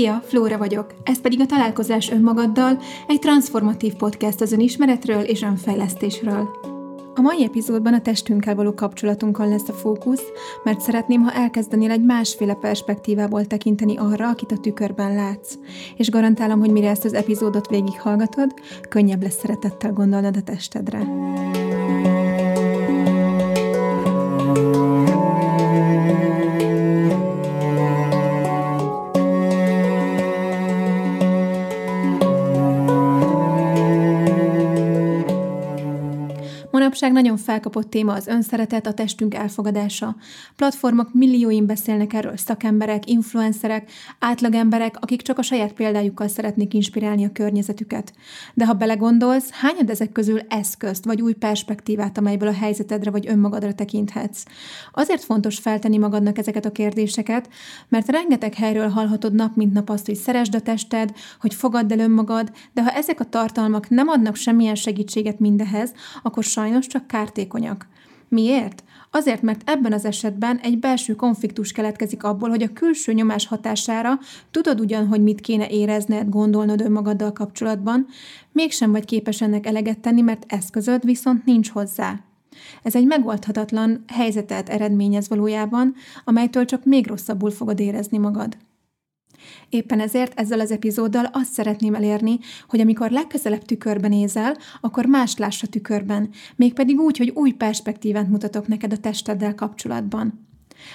Szia, Flóra vagyok. Ez pedig a Találkozás önmagaddal, egy transformatív podcast az önismeretről és önfejlesztésről. A mai epizódban a testünkkel való kapcsolatunkon lesz a fókusz, mert szeretném, ha elkezdenél egy másféle perspektívából tekinteni arra, akit a tükörben látsz. És garantálom, hogy mire ezt az epizódot végighallgatod, könnyebb lesz szeretettel gondolnod a testedre. Manapság nagyon felkapott téma az önszeretet, a testünk elfogadása. Platformok millióin beszélnek erről szakemberek, influencerek, átlagemberek, akik csak a saját példájukkal szeretnék inspirálni a környezetüket. De ha belegondolsz, hányad ezek közül eszközt vagy új perspektívát, amelyből a helyzetedre vagy önmagadra tekinthetsz? Azért fontos feltenni magadnak ezeket a kérdéseket, mert rengeteg helyről hallhatod nap mint nap azt, hogy szeresd a tested, hogy fogadd el önmagad, de ha ezek a tartalmak nem adnak semmilyen segítséget mindehez, akkor sajnos csak kártékonyak. Miért? Azért, mert ebben az esetben egy belső konfliktus keletkezik abból, hogy a külső nyomás hatására tudod ugyan, hogy mit kéne érezned, gondolnod önmagaddal kapcsolatban, mégsem vagy képes ennek eleget tenni, mert eszközöd viszont nincs hozzá. Ez egy megoldhatatlan helyzetet eredményez valójában, amelytől csak még rosszabbul fogod érezni magad. Éppen ezért ezzel az epizóddal azt szeretném elérni, hogy amikor legközelebb tükörben nézel, akkor más láss a tükörben, mégpedig úgy, hogy új perspektívát mutatok neked a testeddel kapcsolatban.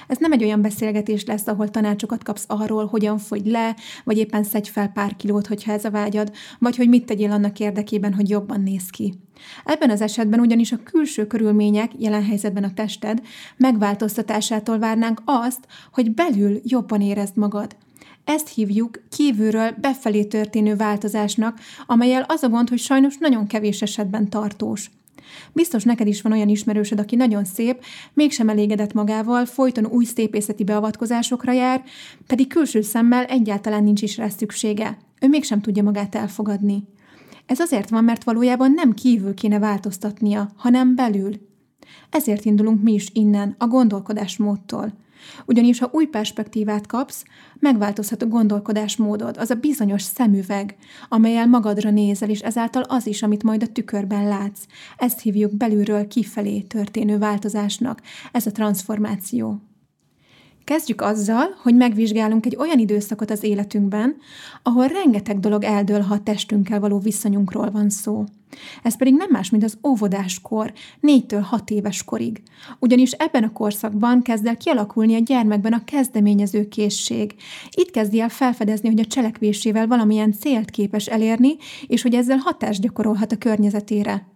Ez nem egy olyan beszélgetés lesz, ahol tanácsokat kapsz arról, hogyan fogy le, vagy éppen szedj fel pár kilót, hogyha ez a vágyad, vagy hogy mit tegyél annak érdekében, hogy jobban néz ki. Ebben az esetben ugyanis a külső körülmények, jelen helyzetben a tested, megváltoztatásától várnánk azt, hogy belül jobban érezd magad. Ezt hívjuk kívülről befelé történő változásnak, amelyel az a gond, hogy sajnos nagyon kevés esetben tartós. Biztos neked is van olyan ismerősöd, aki nagyon szép, mégsem elégedett magával, folyton új szépészeti beavatkozásokra jár, pedig külső szemmel egyáltalán nincs is rá szüksége. Ő mégsem tudja magát elfogadni. Ez azért van, mert valójában nem kívül kéne változtatnia, hanem belül. Ezért indulunk mi is innen, a gondolkodásmódtól. Ugyanis, ha új perspektívát kapsz, megváltozhat a gondolkodásmódod, az a bizonyos szemüveg, amelyel magadra nézel, és ezáltal az is, amit majd a tükörben látsz. Ezt hívjuk belülről kifelé történő változásnak, ez a transformáció. Kezdjük azzal, hogy megvizsgálunk egy olyan időszakot az életünkben, ahol rengeteg dolog eldől, ha a testünkkel való viszonyunkról van szó. Ez pedig nem más, mint az óvodáskor, négytől hat éves korig. Ugyanis ebben a korszakban kezd el kialakulni a gyermekben a kezdeményező készség. Itt kezdi el felfedezni, hogy a cselekvésével valamilyen célt képes elérni, és hogy ezzel hatást gyakorolhat a környezetére.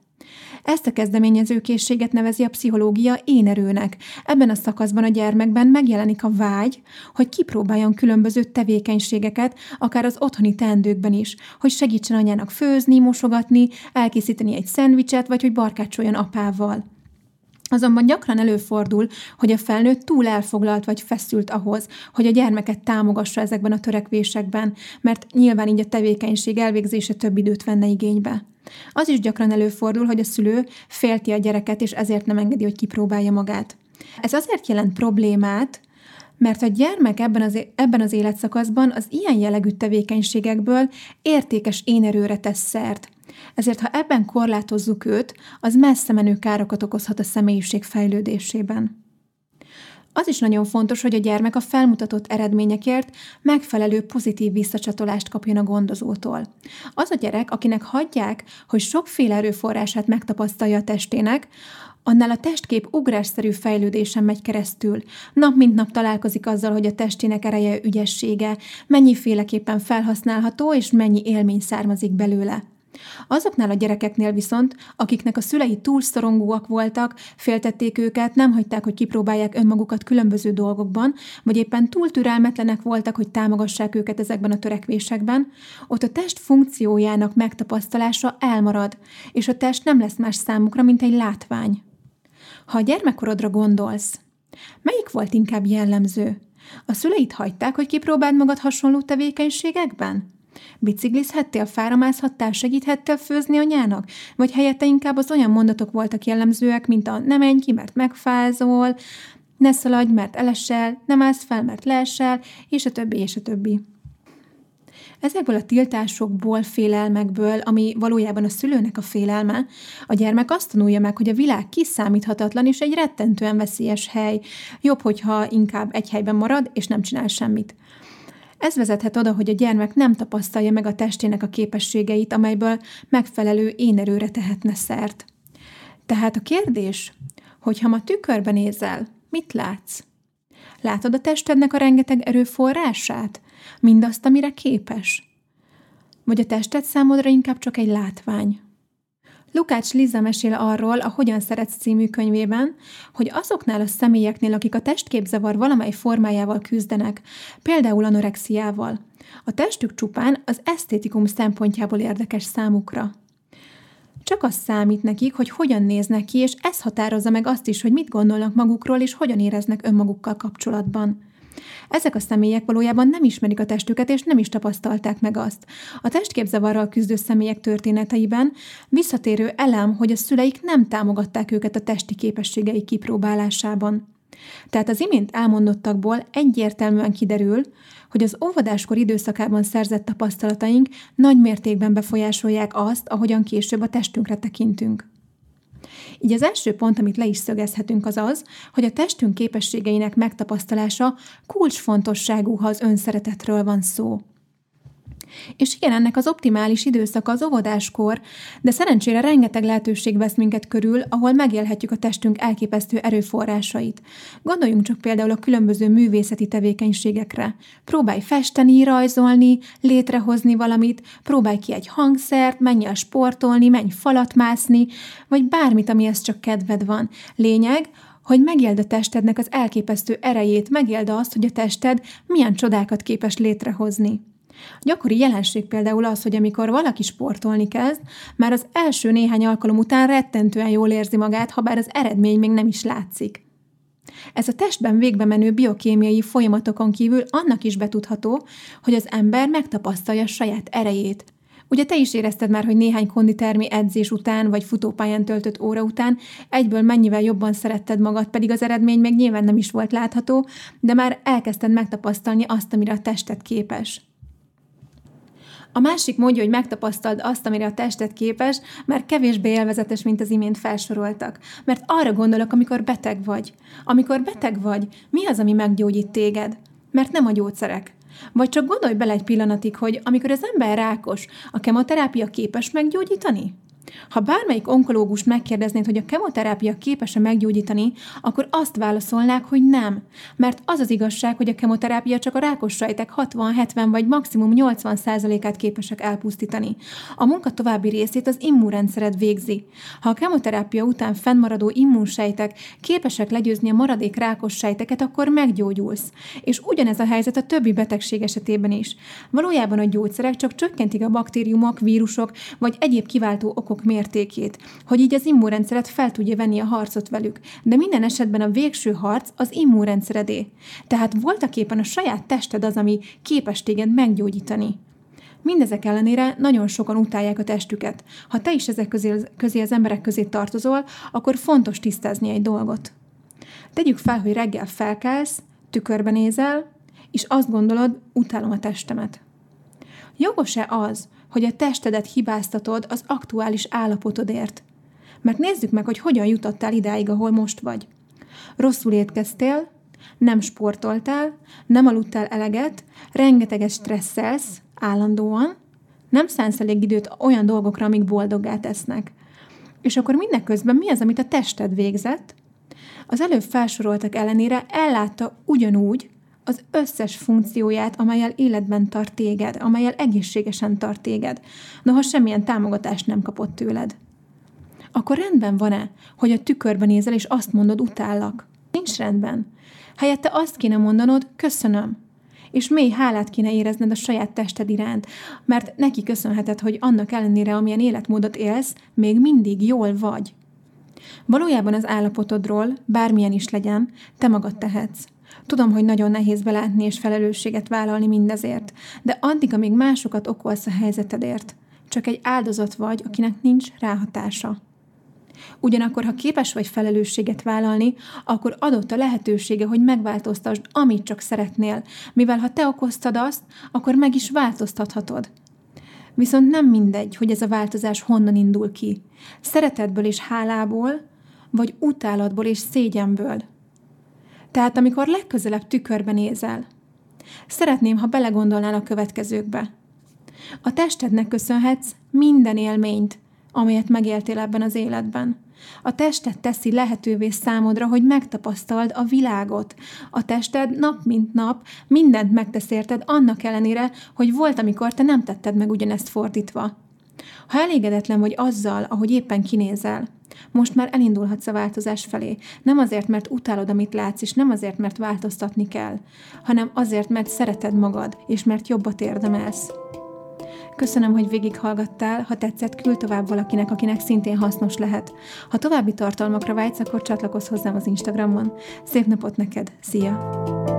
Ezt a kezdeményezőkészséget nevezi a pszichológia énerőnek. Ebben a szakaszban a gyermekben megjelenik a vágy, hogy kipróbáljon különböző tevékenységeket, akár az otthoni teendőkben is, hogy segítsen anyának főzni, mosogatni, elkészíteni egy szendvicset, vagy hogy barkácsoljon apával. Azonban gyakran előfordul, hogy a felnőtt túl elfoglalt vagy feszült ahhoz, hogy a gyermeket támogassa ezekben a törekvésekben, mert nyilván így a tevékenység elvégzése több időt venne igénybe. Az is gyakran előfordul, hogy a szülő félti a gyereket, és ezért nem engedi, hogy kipróbálja magát. Ez azért jelent problémát, mert a gyermek ebben az, ebben az életszakaszban az ilyen jellegű tevékenységekből értékes énerőre tesz szert. Ezért, ha ebben korlátozzuk őt, az messze menő károkat okozhat a személyiség fejlődésében. Az is nagyon fontos, hogy a gyermek a felmutatott eredményekért megfelelő pozitív visszacsatolást kapjon a gondozótól. Az a gyerek, akinek hagyják, hogy sokféle erőforrását megtapasztalja a testének, annál a testkép ugrásszerű fejlődésen megy keresztül. Nap mint nap találkozik azzal, hogy a testének ereje, ügyessége, mennyiféleképpen felhasználható, és mennyi élmény származik belőle. Azoknál a gyerekeknél viszont, akiknek a szülei túl szorongóak voltak, féltették őket, nem hagyták, hogy kipróbálják önmagukat különböző dolgokban, vagy éppen túl türelmetlenek voltak, hogy támogassák őket ezekben a törekvésekben, ott a test funkciójának megtapasztalása elmarad, és a test nem lesz más számukra, mint egy látvány. Ha a gyermekkorodra gondolsz, melyik volt inkább jellemző? A szüleid hagyták, hogy kipróbáld magad hasonló tevékenységekben? Biciklizhettél, fáramászhattál, segíthettél főzni anyának? Vagy helyette inkább az olyan mondatok voltak jellemzőek, mint a nem menj ki, mert megfázol, ne szaladj, mert elesel, nem állsz fel, mert leesel, és a többi, és a többi. Ezekből a tiltásokból, félelmekből, ami valójában a szülőnek a félelme, a gyermek azt tanulja meg, hogy a világ kiszámíthatatlan és egy rettentően veszélyes hely. Jobb, hogyha inkább egy helyben marad, és nem csinál semmit. Ez vezethet oda, hogy a gyermek nem tapasztalja meg a testének a képességeit, amelyből megfelelő énerőre tehetne szert. Tehát a kérdés, hogy ha ma tükörben nézel, mit látsz? Látod a testednek a rengeteg erőforrását? Mindazt, amire képes? Vagy a tested számodra inkább csak egy látvány? Lukács Liza mesél arról a Hogyan szeretsz című könyvében, hogy azoknál a személyeknél, akik a testképzavar valamely formájával küzdenek, például anorexiával, a testük csupán az esztétikum szempontjából érdekes számukra. Csak az számít nekik, hogy hogyan néznek ki, és ez határozza meg azt is, hogy mit gondolnak magukról, és hogyan éreznek önmagukkal kapcsolatban. Ezek a személyek valójában nem ismerik a testüket, és nem is tapasztalták meg azt. A testképzavarral küzdő személyek történeteiben visszatérő elem, hogy a szüleik nem támogatták őket a testi képességeik kipróbálásában. Tehát az imént elmondottakból egyértelműen kiderül, hogy az óvodáskor időszakában szerzett tapasztalataink nagy mértékben befolyásolják azt, ahogyan később a testünkre tekintünk. Így az első pont, amit le is szögezhetünk, az az, hogy a testünk képességeinek megtapasztalása kulcsfontosságú, ha az önszeretetről van szó. És igen, ennek az optimális időszaka az óvodáskor, de szerencsére rengeteg lehetőség vesz minket körül, ahol megélhetjük a testünk elképesztő erőforrásait. Gondoljunk csak például a különböző művészeti tevékenységekre. Próbálj festeni, rajzolni, létrehozni valamit, próbálj ki egy hangszert, menj el sportolni, menj falat mászni, vagy bármit, amihez csak kedved van. Lényeg, hogy megéld a testednek az elképesztő erejét, megéld azt, hogy a tested milyen csodákat képes létrehozni. Gyakori jelenség például az, hogy amikor valaki sportolni kezd, már az első néhány alkalom után rettentően jól érzi magát, ha bár az eredmény még nem is látszik. Ez a testben végbe menő biokémiai folyamatokon kívül annak is betudható, hogy az ember megtapasztalja saját erejét. Ugye te is érezted már, hogy néhány konditermi edzés után, vagy futópályán töltött óra után egyből mennyivel jobban szeretted magad, pedig az eredmény még nyilván nem is volt látható, de már elkezdted megtapasztalni azt, amire a tested képes. A másik módja, hogy megtapasztald azt, amire a tested képes, már kevésbé élvezetes, mint az imént felsoroltak. Mert arra gondolok, amikor beteg vagy. Amikor beteg vagy, mi az, ami meggyógyít téged? Mert nem a gyógyszerek. Vagy csak gondolj bele egy pillanatig, hogy amikor az ember rákos, a kemoterápia képes meggyógyítani? Ha bármelyik onkológust megkérdeznéd, hogy a kemoterápia képes-e meggyógyítani, akkor azt válaszolnák, hogy nem. Mert az az igazság, hogy a kemoterápia csak a rákos sejtek 60-70 vagy maximum 80%-át képesek elpusztítani. A munka további részét az immunrendszered végzi. Ha a kemoterápia után fennmaradó immunsejtek képesek legyőzni a maradék rákos sejteket, akkor meggyógyulsz. És ugyanez a helyzet a többi betegség esetében is. Valójában a gyógyszerek csak csökkentik a baktériumok, vírusok vagy egyéb kiváltó okok okok mértékét, hogy így az immunrendszeret fel tudja venni a harcot velük. De minden esetben a végső harc az immunrendszeredé. Tehát voltaképpen a saját tested az, ami képes téged meggyógyítani. Mindezek ellenére nagyon sokan utálják a testüket. Ha te is ezek közé, közé az emberek közé tartozol, akkor fontos tisztázni egy dolgot. Tegyük fel, hogy reggel felkelsz, tükörbe nézel, és azt gondolod, utálom a testemet. Jogos-e az, hogy a testedet hibáztatod az aktuális állapotodért. Mert nézzük meg, hogy hogyan jutottál idáig, ahol most vagy. Rosszul étkeztél, nem sportoltál, nem aludtál eleget, rengeteget stresszelsz állandóan, nem szánsz elég időt olyan dolgokra, amik boldoggá tesznek. És akkor mindeközben mi az, amit a tested végzett? Az előbb felsoroltak ellenére ellátta ugyanúgy, az összes funkcióját, amelyel életben tart téged, amelyel egészségesen tart téged, noha semmilyen támogatást nem kapott tőled. Akkor rendben van-e, hogy a tükörben nézel, és azt mondod, utállak? Nincs rendben. Helyette azt kéne mondanod, köszönöm. És mély hálát kéne érezned a saját tested iránt, mert neki köszönheted, hogy annak ellenére, amilyen életmódot élsz, még mindig jól vagy. Valójában az állapotodról, bármilyen is legyen, te magad tehetsz. Tudom, hogy nagyon nehéz belátni és felelősséget vállalni mindezért, de addig, amíg másokat okolsz a helyzetedért, csak egy áldozat vagy, akinek nincs ráhatása. Ugyanakkor, ha képes vagy felelősséget vállalni, akkor adott a lehetősége, hogy megváltoztasd, amit csak szeretnél, mivel ha te okoztad azt, akkor meg is változtathatod. Viszont nem mindegy, hogy ez a változás honnan indul ki. Szeretetből és hálából, vagy utálatból és szégyenből. Tehát amikor legközelebb tükörbe nézel, szeretném, ha belegondolnál a következőkbe. A testednek köszönhetsz minden élményt, amelyet megéltél ebben az életben. A tested teszi lehetővé számodra, hogy megtapasztald a világot. A tested nap mint nap mindent megtesz érted, annak ellenére, hogy volt, amikor te nem tetted meg ugyanezt fordítva. Ha elégedetlen vagy azzal, ahogy éppen kinézel, most már elindulhatsz a változás felé. Nem azért, mert utálod, amit látsz, és nem azért, mert változtatni kell, hanem azért, mert szereted magad, és mert jobbat érdemelsz. Köszönöm, hogy végighallgattál, ha tetszett, küld tovább valakinek, akinek szintén hasznos lehet. Ha további tartalmakra vágysz, akkor csatlakozz hozzám az Instagramon. Szép napot neked, szia!